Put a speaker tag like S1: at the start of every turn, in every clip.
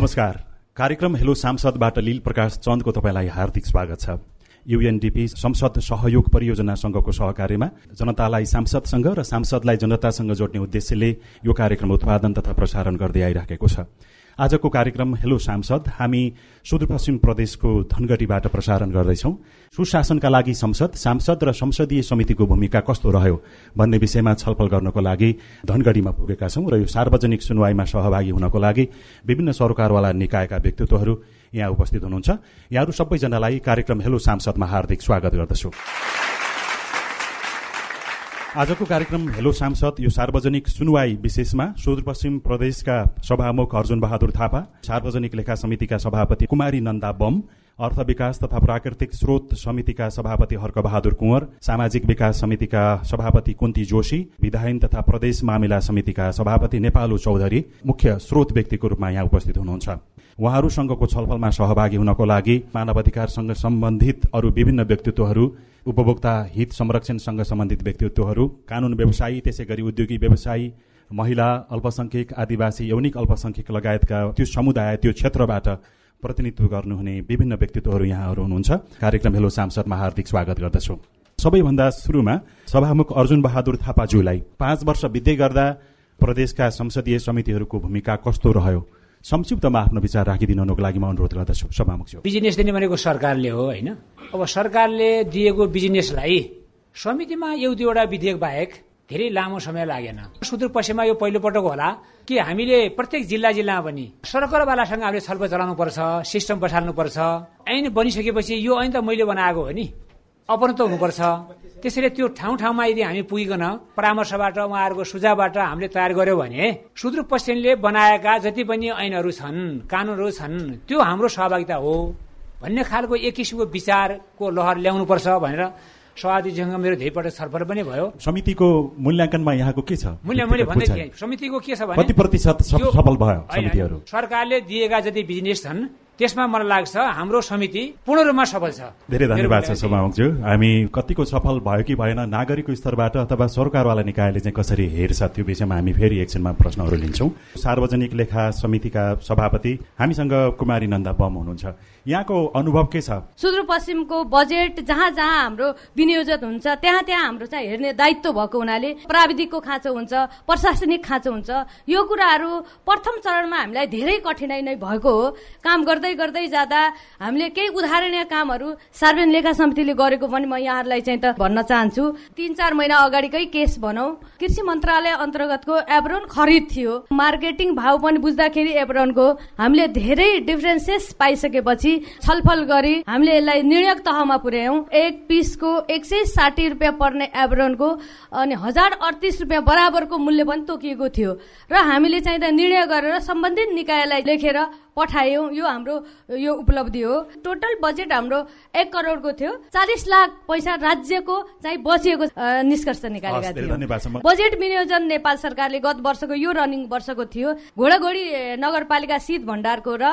S1: नमस्कार। कार्यक्रम हेलो सांसदबाट लील प्रकाश चन्दको तपाईँलाई हार्दिक स्वागत छ। युएनडिपी संसद सहयोग परियोजना संघको सहकार्यमा जनतालाई सांसदसँग र सांसदलाई जनतासँग जोड्ने उद्देश्यले यो कार्यक्रम उत्पादन तथा प्रसारण गर्दै आइराखेको छ। आजको कार्यक्रम हेलो सांसद हामी सुदूरपश्चिम प्रदेशको धनगढीबाट प्रसारण गर्दैछौ। सुशासनका लागि संसद सांसद र संसदीय समितिको भूमिका कस्तो रह्यो भन्ने विषयमा छलफल गर्नको लागि धनगढीमा पुगेका छौं र यो सार्वजनिक सुनवाईमा सहभागी हुनको लागि विभिन्न सरकारवाला निकायका व्यक्तित्वहरू यहाँ उपस्थित हुनुहुन्छ। यहाँहरू सबैजनालाई कार्यक्रम हेलो सांसदमा हार्दिक स्वागत गर्दछु। आजको कार्यक्रम हेलो सांसद यो सार्वजनिक सुनवाई विशेषमा सुदूरपश्चिम प्रदेशका सभामुख अर्जुन बहादुर थापा सार्वजनिक लेखा समितिका सभापति कुमारी नन्दा बम अर्थ विकास तथा प्राकृतिक स्रोत समितिका सभापति हर्कबहादुर कुँवर सामाजिक विकास समितिका सभापति कुन्ती जोशी विधायन तथा प्रदेश मामिला समितिका सभापति नेपालु चौधरी मुख्य स्रोत व्यक्तिको रूपमा यहाँ उपस्थित हुनुहुन्छ। उहाँहरूसँगको छलफलमा सहभागी हुनको लागि मानव अधिकारसँग सम्बन्धित अरू विभिन्न व्यक्तित्वहरू उपभोक्ता हित संरक्षणसँग सम्बन्धित व्यक्तित्वहरू कानून व्यवसायी त्यसै गरी उद्योगी व्यवसायी महिला अल्पसंख्यक आदिवासी यौनिक अल्पसंख्यक लगायतका त्यो समुदाय त्यो क्षेत्रबाट प्रतिनिधित्व गर्नुहुने विभिन्न व्यक्तित्वहरू यहाँहरू हुनुहुन्छ। कार्यक्रम हेलो सांसदमा हार्दिक स्वागत गर्दछु। सबैभन्दा सुरुमा सभामुख अर्जुन बहादुर थापाज्यूलाई पाँच वर्ष बित्दै गर्दा प्रदेशका संसदीय समितिहरूको भूमिका कस्तो रह्यो? संक्षिप्तमा आफ्नो विचार राखिदिनुको लागि म अनुरोध गर्दछु। सभामुख
S2: बिजनेस दिने भनेको सरकारले हो होइन? अब सरकारले दिएको बिजनेसलाई समितिमा एक दुईवटा विधेयक बाहेक धेरै लामो समय लागेन। सुदूरपश्चिममा यो पहिलोपटक होला कि हामीले प्रत्येक जिल्ला जिल्लामा पनि सरकारवालासँग हामीले छलफल चलाउनु पर्छ सिस्टम बसाल्नु पर्छ ऐन बनिसकेपछि यो ऐन त मैले बनाएको हो नि। अपनत्व हुनुपर्छ। त्यसैले त्यो ठाउँ ठाउँमा यदि हामी पुगिकन परामर्शबाट उहाँहरूको सुझावबाट हामीले तयार गर्यो भने सुदूरपश्चिमले बनाएका जति पनि ऐनहरू छन् कानुनहरू छन् त्यो हाम्रो सहभागिता हो भन्ने खालको एक किसिमको विचारको लहर ल्याउनुपर्छ भनेर सभापतिजीसँग मेरो धेरैपल्ट छलफल पनि भयो।
S1: समितिको मूल्याङ्कनमा यहाँको के छ?
S2: मूल्य मैले भन्दै थिएँ समितिको के छ भने
S1: कति प्रतिशत सफल भयो समितिहरू।
S2: सरकारले दिएका जति बिजनेस छन् त्यसमा मलाई लाग्छ हाम्रो समिति पूर्ण रूपमा सफल छ।
S1: धेरै धन्यवाद छ सभामुखज्यू हामी कतिको सफल भयो कि भएन नागरिकको स्तरबाट अथवा सरकारवाला निकायले चाहिँ कसरी हेर्छ त्यो विषयमा हामी फेरि एकछिनमा प्रश्नहरू लिन्छौँ। सार्वजनिक लेखा समितिका सभापति हामीसँग कुमारी नन्दा बम हुनुहुन्छ। यहाँको अनुभव के छ?
S3: सुदूरपश्चिमको बजेट जहाँ जहाँ हाम्रो विनियोजन हुन्छ त्यहाँ त्यहाँ हाम्रो चाहिँ हेर्ने दायित्व भएको हुनाले प्राविधिकको खाँचो हुन्छ प्रशासनिक खाँचो हुन्छ। यो कुराहरू प्रथम चरणमा हामीलाई धेरै कठिनाई नै भएको हो। काम गर्दै गर्दै जाँदा हामीले केही उदाहरणीय कामहरू सार्वजनिक लेखा समितिले गरेको पनि म यहाँहरूलाई चाहिँ त भन्न चाहन्छु। तिन चार महिना अगाडिकै केस भनौँ। कृषि मन्त्रालय अन्तर्गतको एब्रोन खरिद थियो। मार्केटिङ भाव पनि बुझ्दाखेरि एब्रोनको हामीले धेरै डिफरेन्सेस पाइसकेपछि छलफल गरी हामीले यसलाई निर्णयक तहमा पुर्यायौं। एक पिसको एक सय साठी रुपियाँ पर्ने एब्रोनको अनि हजार अडतिस रुपियाँ बराबरको मूल्य पनि तोकिएको थियो। र हामीले चाहिँ निर्णय गरेर सम्बन्धित निकायलाई लेखेर पठायौँ यो हाम्रो यो उपलब्धि हो। टोटल बजेट हाम्रो एक करोडको थियो। चालिस लाख पैसा राज्यको चाहिँ बचिएको निष्कर्ष निकालेका थियौँ। बजेट विनियोजन नेपाल सरकारले गत वर्षको यो रनिङ वर्षको थियो। घोडाघोडी नगरपालिका शीत भण्डारको र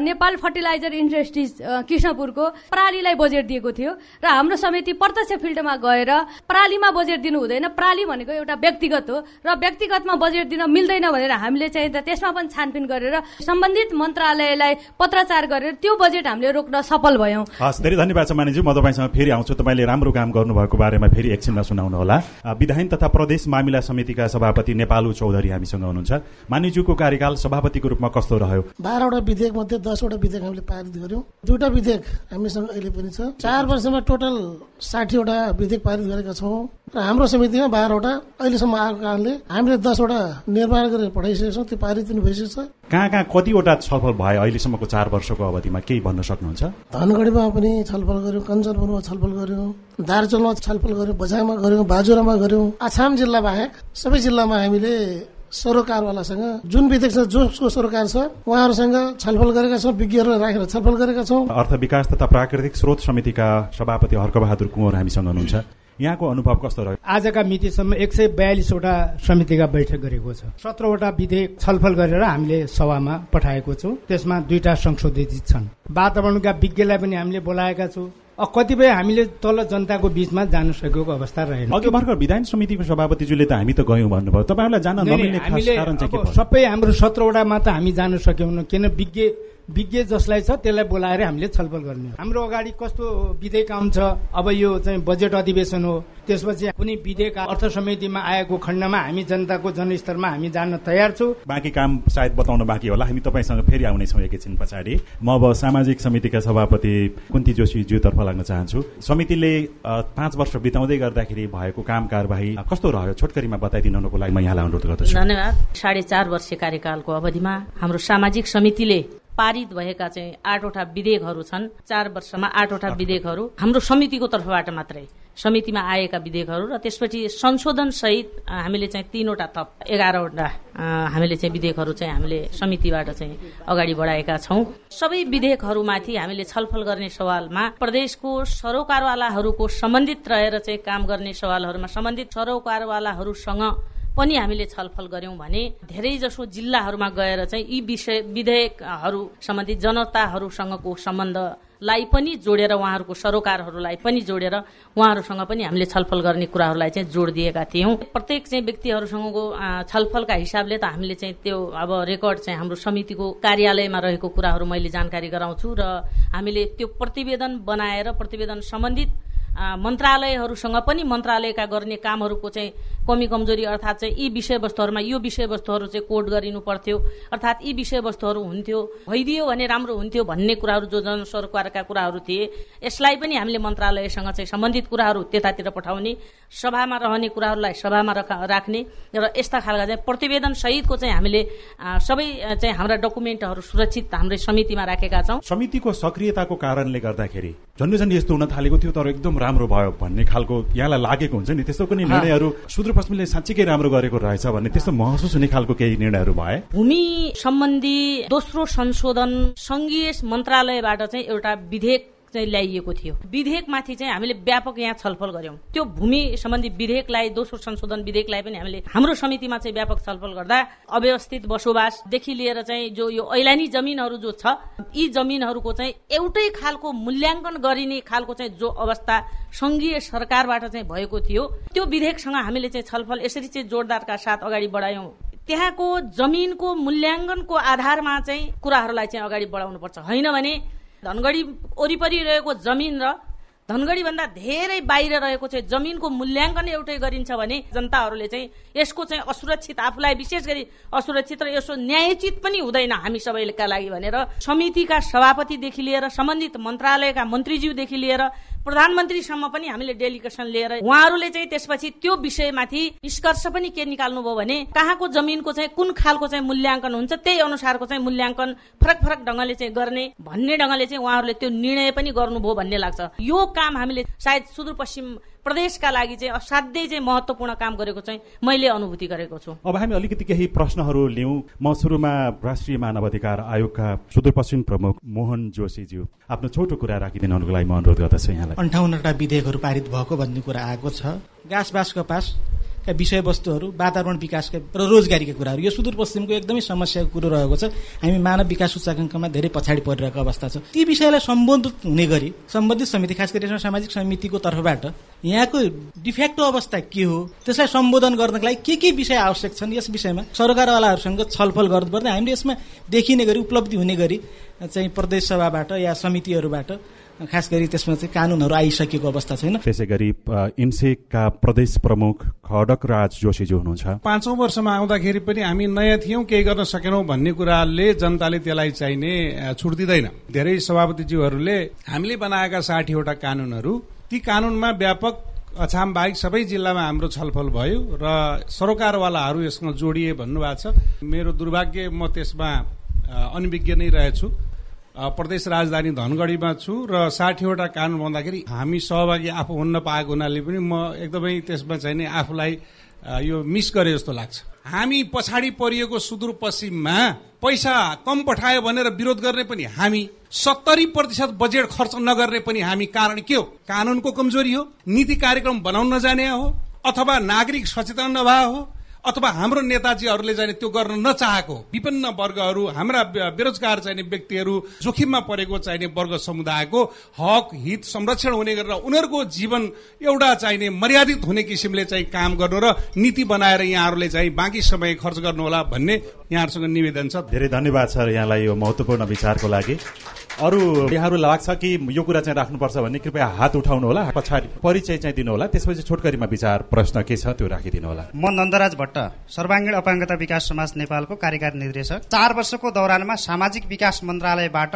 S3: नेपाल फर्टिलाइजर इन्डस्ट्रिज कृष्णपुरको प्रालीलाई बजेट दिएको थियो। र हाम्रो समिति प्रत्यक्ष फिल्डमा गएर प्रालीमा बजेट दिनु हुँदैन। प्राली भनेको एउटा व्यक्तिगत हो। र व्यक्तिगतमा बजेट दिन मिल्दैन भनेर हामीले चाहिँ त्यसमा पनि छानबिन गरेर सम्बन्धित मन्त्रालयलाई पत्राचार गरेर त्यो बजेट हामीले रोक्न सफल भयौँ।
S1: हस् धेरै धन्यवाद छ मानिज्यू म तपाईँसँग फेरि आउँछु। तपाईँले राम्रो काम गर्नुभएको बारेमा फेरि एकछिनमा सुनाउनु होला। विधायन तथा प्रदेश मामिला समितिका सभापति नेपालु चौधरी हामीसँग हुनुहुन्छ। मानिज्यूको कार्यकाल सभापतिको रूपमा कस्तो रह्यो?
S4: बाह्रवटा विधेयक मध्ये दसवटा विधेयक हामीले पारित गर्यौँ दुईवटा विधेयक हामीसँग अहिले पनि छ। चार वर्षमा टोटल साठीवटा विधेयक पारित गरेका छौँ र हाम्रो समितिमा बाह्रवटा अहिलेसम्म आएको कारणले हामीले दसवटा निर्माण गरेर पठाइसकेका छौँ त्यो पारित पनि भइसकेको छ।
S1: कहाँ कहाँ कतिवटा छलफल भयो अहिलेसम्मको चार वर्षको अवधिमा केही भन्न सक्नुहुन्छ?
S4: धनगढीमा पनि छलफल गर्यौँ कञ्चनपुरमा छलफल गर्यौँ दार्चुलमा छलफल गर्यौँ बझाङमा गर्यौँ बाजुरामा गर्यौँ। आसाम जिल्ला बाहेक सबै जिल्लामा हामीले सरोकारवालासँग जुन विधेयक छ जसको सरोकार छ उहाँहरूसँग छलफल गरेका छौँ विज्ञहरूलाई राखेर छलफल गरेका छौँ।
S1: अर्थ विकास तथा प्राकृतिक स्रोत समितिका सभापति हर्कबहादुर कुँवर हामीसँग हुनुहुन्छ। यहाँको अनुभव कस्तो रह्यो?
S5: आजका मितिसम्म एक सय बयालिसवटा समितिका बैठक गरेको छ। सत्रवटा विधेयक छलफल गरेर हामीले सभामा पठाएको छौँ। त्यसमा दुईटा संशोधित छन्। वातावरणका विज्ञलाई पनि हामीले बोलाएका छौँ। कतिपय हामीले तल जनताको बिचमा जान सकेको अवस्था रहेन।
S1: अघि भर्खर विधान समितिको सभापतिज्यूले त हामी त गयौँ भन्नुभयो। तपाईँहरूलाई जान नमिल्ने खास
S5: हामीले
S1: कारण चाहिँ के
S5: अब
S1: पर्यो?
S5: सबै हाम्रो सत्रवटामा त हामी जान सकेनौँ किन विज्ञ विज्ञ जसलाई छ त्यसलाई बोलाएर हामीले छलफल गर्ने। हाम्रो अगाडि कस्तो विधेयक आउँछ अब यो चाहिँ बजेट अधिवेशन हो। त्यसपछि कुनै विधेयक अर्थ समितिमा आएको खण्डमा हामी जनताको जनस्तरमा हामी जान तयार छौँ।
S1: बाँकी काम सायद बताउन बाँकी होला। हामी तपाईँसँग फेरि आउनेछौँ एकैछिन पछाडि। म अब सामाजिक समितिका सभापति कुन्ती जोशीज्यूतर्फ लाग्न चाहन्छु। समितिले पाँच वर्ष बिताउँदै गर्दाखेरि भएको काम कारवाही कस्तो रह्यो? छोटकरीमा बताइदिनुको लागि म यहाँलाई अनुरोध गर्दछु।
S6: धन्यवाद। साढे चार वर्ष कार्यकालको अवधिमा हाम्रो सामाजिक समितिले पारित भएका चाहिँ आठवटा विधेयकहरू छन्। चार वर्षमा आठवटा विधेयकहरू। हाम्रो समितिको तर्फबाट मात्रै। समितिमा आएका विधेयकहरू र त्यसपछि संशोधन सहित हामीले चाहिँ तीनवटा थप एघारवटा हामीले चाहिँ विधेयकहरू चाहिँ हामीले समितिबाट चाहिँ अगाडि बढाएका छौं। सबै विधेयकहरूमाथि हामीले छलफल गर्ने सवालमा प्रदेशको सरोकारवालाहरूको सम्बन्धित रहेर चाहिँ काम गर्ने सवालहरूमा सम्बन्धित सरोकारवालाहरूसँग पनि हामीले छलफल गर्यौं भने धेरै जसो जिल्लाहरूमा गएर चाहिँ यी विषय विधेयकहरू सम्बन्धी जनताहरूसँगको सम्बन्धलाई पनि जोडेर उहाँहरूको सरोकारहरूलाई पनि जोडेर उहाँहरूसँग पनि हामीले छलफल गर्ने कुराहरूलाई चाहिँ जोड दिएका थियौं। प्रत्येक चाहिँ व्यक्तिहरूसँगको छलफलका हिसाबले त हामीले चाहिँ त्यो अब रेकर्ड चाहिँ हाम्रो समितिको कार्यालयमा रहेको कुराहरू मैले जानकारी गराउँछु र हामीले त्यो प्रतिवेदन बनाएर प्रतिवेदन सम्बन्धित मन्त्रालयहरूसँग पनि मन्त्रालयका गर्ने कामहरूको चाहिँ कमी कमजोरी अर्थात् चाहिँ यी विषयवस्तुहरूमा यो विषयवस्तुहरू चाहिँ कोड गरिनु पर्थ्यो। अर्थात् यी विषयवस्तुहरू हुन्थ्यो भइदियो भने राम्रो हुन्थ्यो भन्ने कुराहरू जो जन सरकारका कुराहरू थिए यसलाई पनि हामीले मन्त्रालयसँग चाहिँ सम्बन्धित कुराहरू त्यतातिर पठाउने सभामा रहने कुराहरूलाई सभामा रखा- राख्ने र यस्ता खालका चाहिँ प्रतिवेदन सहितको चाहिँ हामीले सबै चाहिँ हाम्रा डकुमेन्टहरू सुरक्षित हाम्रै समितिमा राखेका छौँ।
S1: समितिको सक्रियताको कारणले गर्दाखेरि झन्डै झन्डै यस्तो हुन थालेको थियो तर एकदम राम्रो भयो भन्ने खालको यहाँलाई लागेको हुन्छ नि। त्यस्तो पनि निर्णयहरू सुदूरपश्चिमले साँच्चीकै राम्रो गरेको रहेछ भन्ने त्यस्तो महसुस हुने खालको केही निर्णयहरू भए।
S6: भूमि सम्बन्धी दोस्रो संशोधन संघीय मन्त्रालयबाट चाहिँ एउटा विधेयक चाहिँ ल्याइएको थियो। विधेयकमाथि चाहिँ हामीले व्यापक यहाँ छलफल गर्यौं त्यो भूमि सम्बन्धी विधेयकलाई दोस्रो संशोधन विधेयकलाई पनि हामीले हाम्रो समितिमा चाहिँ व्यापक छलफल गर्दा अव्यवस्थित बसोबासदेखि लिएर चाहिँ जो यो ऐलानी जमिनहरू जो छ यी जमिनहरूको चाहिँ एउटै खालको मूल्याङ्कन गरिने खालको चाहिँ जो अवस्था संघीय सरकारबाट चाहिँ भएको थियो त्यो विधेयकसँग हामीले चाहिँ छलफल यसरी चाहिँ जोरदारका साथ अगाडि बढायौं। त्यहाँको जमिनको मूल्याङ्कनको आधारमा चाहिँ कुराहरूलाई चाहिँ अगाडि बढाउनु पर्छ होइन भने धनगढी वरिपरि रहेको जमिन र धनगढी भन्दा धेरै बाहिर रहेको चाहिँ जमिनको मूल्याङ्कन एउटै गरिन्छ भने जनताहरूले चाहिँ यसको चाहिँ असुरक्षित आफूलाई विशेष गरी असुरक्षित र यसो न्यायोचित पनि हुँदैन हामी सबैका लागि भनेर समितिका सभापतिदेखि लिएर सम्बन्धित मन्त्रालयका मन्त्रीज्यूदेखि लिएर प्रधानमन्त्रीसम्म पनि हामीले डेलिगेसन लिएर उहाँहरूले चाहिँ त्यसपछि त्यो विषयमाथि निष्कर्ष पनि के निकाल्नुभयो भने कहाँको जमिनको चाहिँ कुन खालको चाहिँ मूल्याङ्कन हुन्छ त्यही अनुसारको चाहिँ मूल्याङ्कन फरक फरक ढंगले चाहिँ गर्ने भन्ने ढंगले चाहिँ उहाँहरूले त्यो निर्णय पनि गर्नुभयो भन्ने लाग्छ। यो काम हामीले सायद सुदूरपश्चिम प्रदेशका लागि चाहिँ असाध्यै चाहिँ महत्वपूर्ण काम गरेको चाहिँ मैले अनुभूति गरेको छु।
S1: अब हामी अलिकति केही प्रश्नहरू लिउँ। म सुरुमा राष्ट्रिय मानव अधिकार आयोगका सुदूरपश्चिम प्रमुख मोहन जोशीज्यू। आफ्नो छोटो कुरा राखिदिनुको लागि म अनुरोध गर्दछु यहाँलाई।
S7: अन्ठाउन्नवटा विधेयकहरू पारित भएको भन्ने कुरा आएको छ। गाँस बास कपासका विषयवस्तुहरू वातावरण विकासका र रोजगारीका कुराहरू यो सुदूरपश्चिमको एकदमै समस्याको कुरो रहेको छ। हामी मानव विकास सूचकाङ्कमा धेरै पछाडि परिरहेको अवस्था छ। ती विषयलाई सम्बोधित हुने गरी सम्बन्धित समिति खास गरी सामाजिक समितिको तर्फबाट यहाँको डिफेक्टो अवस्था के हो त्यसलाई सम्बोधन गर्नको लागि के के विषय आवश्यक छन् यस विषयमा सरकारवालाहरूसँग छलफल गर्नुपर्ने हामीले यसमा देखिने गरी उपलब्धि हुने गरी चाहिँ प्रदेश सभाबाट या समितिहरूबाट खास गरी त्यसमा चाहिँ कानुनहरू आइसकेको अवस्था छैन।
S1: त्यसै गरी इन्सेकका प्रदेश प्रमुख खडक राज जोशीज्यू हुनुहुन्छ।
S8: पाँचौं वर्षमा आउँदाखेरि पनि हामी नयाँ थियौं केही गर्न सकेनौं भन्ने कुराले जनताले त्यसलाई चाहिने छुट दिँदैन। धेरै सभापतिज्यूहरूले हामीले बनाएका साठीवटा कानूनहरू ती कानूनमा व्यापक अछाम बाहेक सबै जिल्लामा हाम्रो छलफल भयो र सरोकारवालाहरू यसमा जोडिए भन्नुभएको छ। मेरो दुर्भाग्य म त्यसमा अनभिज्ञ नै रहेछु। प्रदेश राजधानी धनगढीमा छु र साठीवटा कानून भन्दाखेरि हामी सहभागी आफू हुन्न पाएको हुनाले पनि म एकदमै त्यसमा चाहिँ नि आफूलाई यो मिस गरे जस्तो लाग्छ। हामी पछाडि परिएको सुदूरपश्चिममा पैसा कम पठायो भनेर विरोध गर्ने पनि हामी सत्तरी प्रतिशत बजेट खर्च नगर्ने पनि हामी कारण के हो? कानूनको कमजोरी हो नीति कार्यक्रम बनाउन नजाने हो अथवा नागरिक सचेतन नभए हो अथवा हाम्रो नेताजीहरूले चाहिँ त्यो गर्न नचाहेको विभिन्न वर्गहरू हाम्रा बेरोजगार चाहिने व्यक्तिहरू जोखिममा परेको चाहिने वर्ग समुदायको हक हित संरक्षण हुने गरेर उनीहरूको जीवन एउटा चाहिने मर्यादित हुने किसिमले चाहिँ काम गर्नु र नीति बनाएर यहाँहरूले चाहिँ बाँकी समय खर्च गर्नुहोला भन्ने यहाँहरूसँग निवेदन छ।
S1: धेरै धन्यवाद सर यहाँलाई यो महत्वपूर्ण विचारको लागि। अरू यहाँहरूलाई लाग्छ कि यो कुरा चाहिँ राख्नुपर्छ भने कृपया हात उठाउनु होला पछाडि परिचय चाहिँ दिनु होला त्यसपछि छोटकरीमा विचार प्रश्न के छ त्यो राखिदिनु होला
S9: म नन्दराज भट्ट सर्वाङ्गीण अपाङ्गता विकास समाज नेपालको कार्यकारी निर्देशक। चार वर्षको दौरानमा सामाजिक विकास मन्त्रालयबाट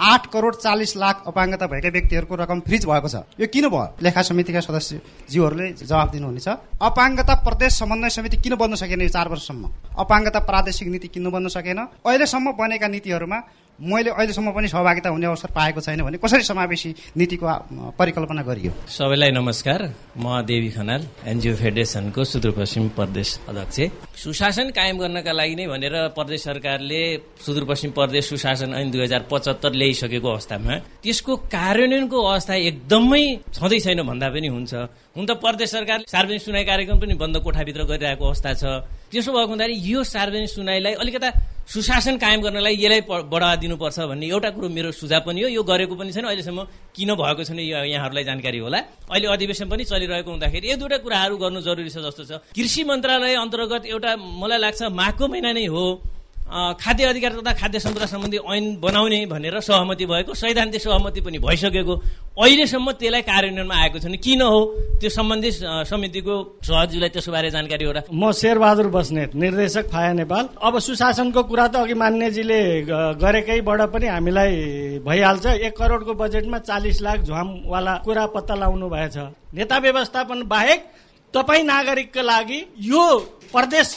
S9: आठ करोड चालिस लाख अपाङ्गता भएका व्यक्तिहरूको रकम फ्रिज भएको छ। यो किन भयो? लेखा समितिका सदस्यज्यूहरूले जवाब दिनुहुनेछ। अपाङ्गता प्रदेश समन्वय समिति किन बन्न सकेन यो चार वर्षसम्म? अपाङ्गता प्रादेशिक नीति किन बन्न सकेन? अहिलेसम्म बनेका नीतिहरूमा मैले अहिलेसम्म पनि सहभागिता हुने अवसर पाएको छैन भने कसरी समावेशी नीतिको परिकल्पना गरियो?
S10: सबैलाई नमस्कार। म देवी खनाल एनजिओ फेडरेसनको सुदूरपश्चिम प्रदेश अध्यक्ष। सुशासन कायम गर्नका लागि नै भनेर प्रदेश सरकारले सुदूरपश्चिम प्रदेश सुशासन ऐन दुई हजार पचहत्तर ल्याइसकेको अवस्थामा त्यसको कार्यान्वयनको अवस्था एकदमै छँदै छैन भन्दा पनि हुन्छ। हुन त प्रदेश सरकारले सार्वजनिक सुनाइ कार्यक्रम पनि बन्द कोठाभित्र गरिरहेको अवस्था छ। त्यसो भएको हुँदाखेरि यो सार्वजनिक सुनाइलाई अलिकता सुशासन कायम गर्नलाई यसलाई बढावा दिनुपर्छ भन्ने एउटा कुरो मेरो सुझाव पनि हो। यो गरेको पनि छैन अहिलेसम्म किन भएको छैन यो यहाँहरूलाई जानकारी होला। अहिले अधिवेशन पनि चलिरहेको हुँदाखेरि एक दुईवटा कुराहरू गर्नु जरुरी छ जस्तो छ। कृषि मन्त्रालय अन्तर्गत एउटा मलाई लाग्छ माघको महिना नै हो। खाद्य अधिकार तथा खाद्य सम्पदा सम्बन्धी ऐन बनाउने भनेर सहमति भएको सैद्धान्तिक सहमति पनि भइसकेको अहिलेसम्म त्यसलाई कार्यान्वयनमा आएको छैन। किन हो? त्यो सम्बन्धित समितिको सहजीलाई त्यसको बारे जानकारी हो र?
S11: म शेरबहादुर बस्नेत निर्देशक फाया नेपाल। अब सुशासनको कुरा त अघि मान्यजीले गरेकैबाट पनि हामीलाई भइहाल्छ। एक करोडको बजेटमा चालिस लाख झ्वामवाला कुरा पत्ता लगाउनु भएछ। नेता व्यवस्थापन बाहेक तपाईँ नागरिकका लागि यो प्रदेश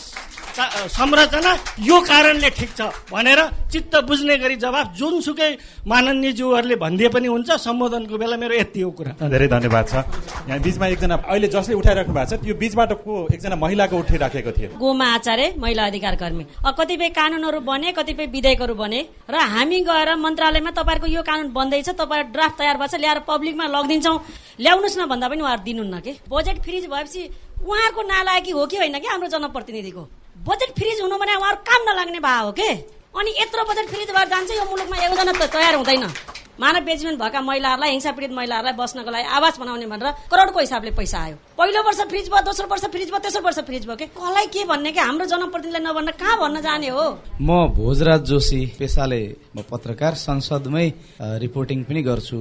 S11: संरचना यो कारणले ठिक छ भनेर चित्त बुझ्ने गरी जवाब जुनसुकै माननीयज्यूहरूले भनिदिए पनि हुन्छ सम्बोधनको बेला मेरो यति हो कुरा।
S1: धेरै धन्यवाद छ। यहाँ बिचमा एकजना अहिले जसले उठाइराख्नु भएको छ त्यो बिचबाट को एकजना महिलाको उठाइराखेको थियो?
S12: गोमा आचार्य महिला अधिकार कर्मी अब कतिपय कानूनहरू बने कतिपय विधेयकहरू बने र हामी गएर मन्त्रालयमा तपाईँहरूको यो कानून बन्दैछ तपाईँ ड्राफ्ट तयार भएको छ ल्याएर पब्लिकमा लगिदिन्छौँ। ल्याउनुहोस् न भन्दा पनि उहाँहरू दिनुहुन्न कि? बजेट फ्रिज भएपछि उहाँहरूको नालायकी हो कि होइन कि हाम्रो जनप्रतिनिधिको? बजेट फ्रिज हुनु भने उहाँहरू काम नलाग्ने भए हो के? अनि यत्रो बजेट फ्रिज भएर जान्छ यो मुलुकमा योजना त तयार हुँदैन। मानव बेचबिन भएका महिलाहरूलाई हिंसा पीडित महिलाहरूलाई बस्नको लागि आवास बनाउने भनेर करोडको हिसाबले पैसा आयो। पहिलो वर्ष फ्रिज भयो दोस्रो वर्ष फ्रिज भयो तेस्रो वर्ष फ्रिज भयो कि? कसलाई के भन्ने कि? हाम्रो जनप्रतिनिधिलाई नभन्न कहाँ भन्न जाने हो?
S13: म भोजराज जोशी पेसाले म पत्रकार संसदमै रिपोर्टिङ पनि गर्छु।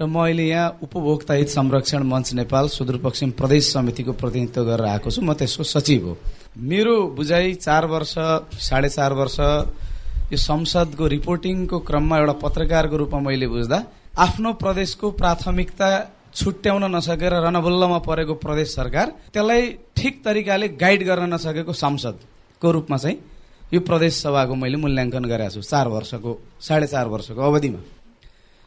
S13: र म अहिले यहाँ उपभोक्ता हित संरक्षण मञ्च नेपाल सुदूरपश्चिम प्रदेश समितिको प्रतिनिधित्व गरेर आएको छु। म त्यसको सचिव हो। मेरो बुझाइ चार वर्ष साढे चार वर्ष यो संसदको रिपोर्टिङको क्रममा एउटा पत्रकारको रूपमा मैले बुझ्दा आफ्नो प्रदेशको प्राथमिकता छुट्याउन नसकेर रणबुल्लमा परेको प्रदेश सरकार त्यसलाई ठिक तरिकाले गाइड गर्न नसकेको संसदको रूपमा चाहिँ यो प्रदेश सभाको मैले मूल्याङ्कन गरेको छु चार वर्षको साढे चार वर्षको अवधिमा।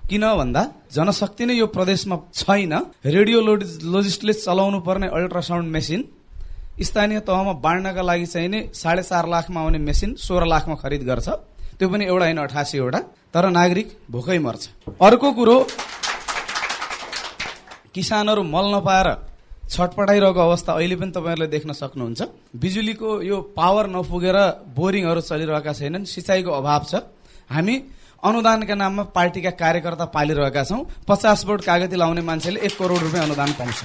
S13: किन भन्दा जनशक्ति नै यो प्रदेशमा छैन रेडियो लोजिस्टले चलाउनु पर्ने अल्ट्रासाउन्ड मेसिन स्थानीय तहमा बाँड्नका लागि चाहिने साढे चार लाखमा आउने मेसिन सोह्र लाखमा खरिद गर्छ। त्यो पनि एउटा होइन अठासीवटा तर नागरिक भोकै मर्छ। अर्को कुरो किसानहरू मल नपाएर छटपटाइरहेको अवस्था अहिले पनि तपाईँहरूले देख्न सक्नुहुन्छ। बिजुलीको यो पावर नपुगेर बोरिङहरू चलिरहेका छैनन् सिँचाइको अभाव छ। हामी अनुदानका नाममा पार्टीका कार्यकर्ता पालिरहेका छौँ। पचास बोट कागती लाउने मान्छेले एक करोड रुपियाँ अनुदान पाउँछ।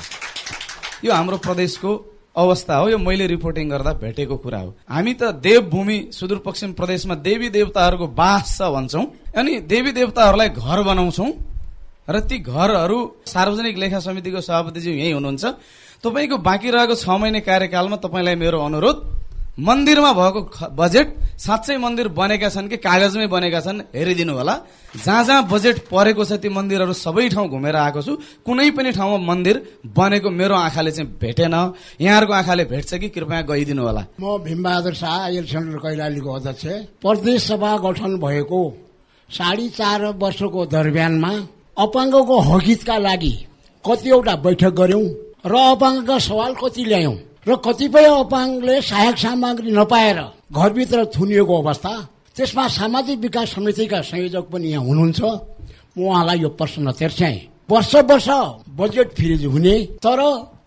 S13: यो हाम्रो प्रदेशको अवस्था हो यो मैले रिपोर्टिङ गर्दा भेटेको कुरा हो। हामी त देवभूमि सुदूरपश्चिम प्रदेशमा देवी देवताहरूको बास छ भन्छौँ। अनि देवी देवताहरूलाई घर बनाउँछौँ। र ती घरहरू सार्वजनिक लेखा समितिको सभापतिज्यू यही हुनुहुन्छ। तपाईँको बाँकी रहेको छ महिने कार्यकालमा तपाईँलाई मेरो अनुरोध मन्दिरमा भएको बजेट साँच्चै मन्दिर बनेका छन् कि कागजमै बनेका छन् हेरिदिनु होला जहाँ जहाँ बजेट परेको छ ती मन्दिरहरू सबै ठाउँ घुमेर आएको छु। कुनै पनि ठाउँमा मन्दिर बनेको मेरो आँखाले चाहिँ भेटेन। यहाँहरूको आँखाले भेट्छ कि कृपया गइदिनु होला
S14: म भीमबहादुर शाह आयल सेन्टर कैलालीको अध्यक्ष। प्रदेश सभा गठन भएको साढे चार वर्षको दरम्यानमा अपाङ्गको हकितका लागि कतिवटा बैठक गर्यौं र अपाङ्गका सवाल कति ल्यायौं र कतिपय अपाङ्गले सहायक सामग्री नपाएर घरभित्र थुनिएको अवस्था त्यसमा सामाजिक विकास समितिका संयोजक पनि यहाँ हुनुहुन्छ। म उहाँलाई यो प्रश्न तेर्स्याएँ वर्ष वर्ष बजेट फ्रिज हुने तर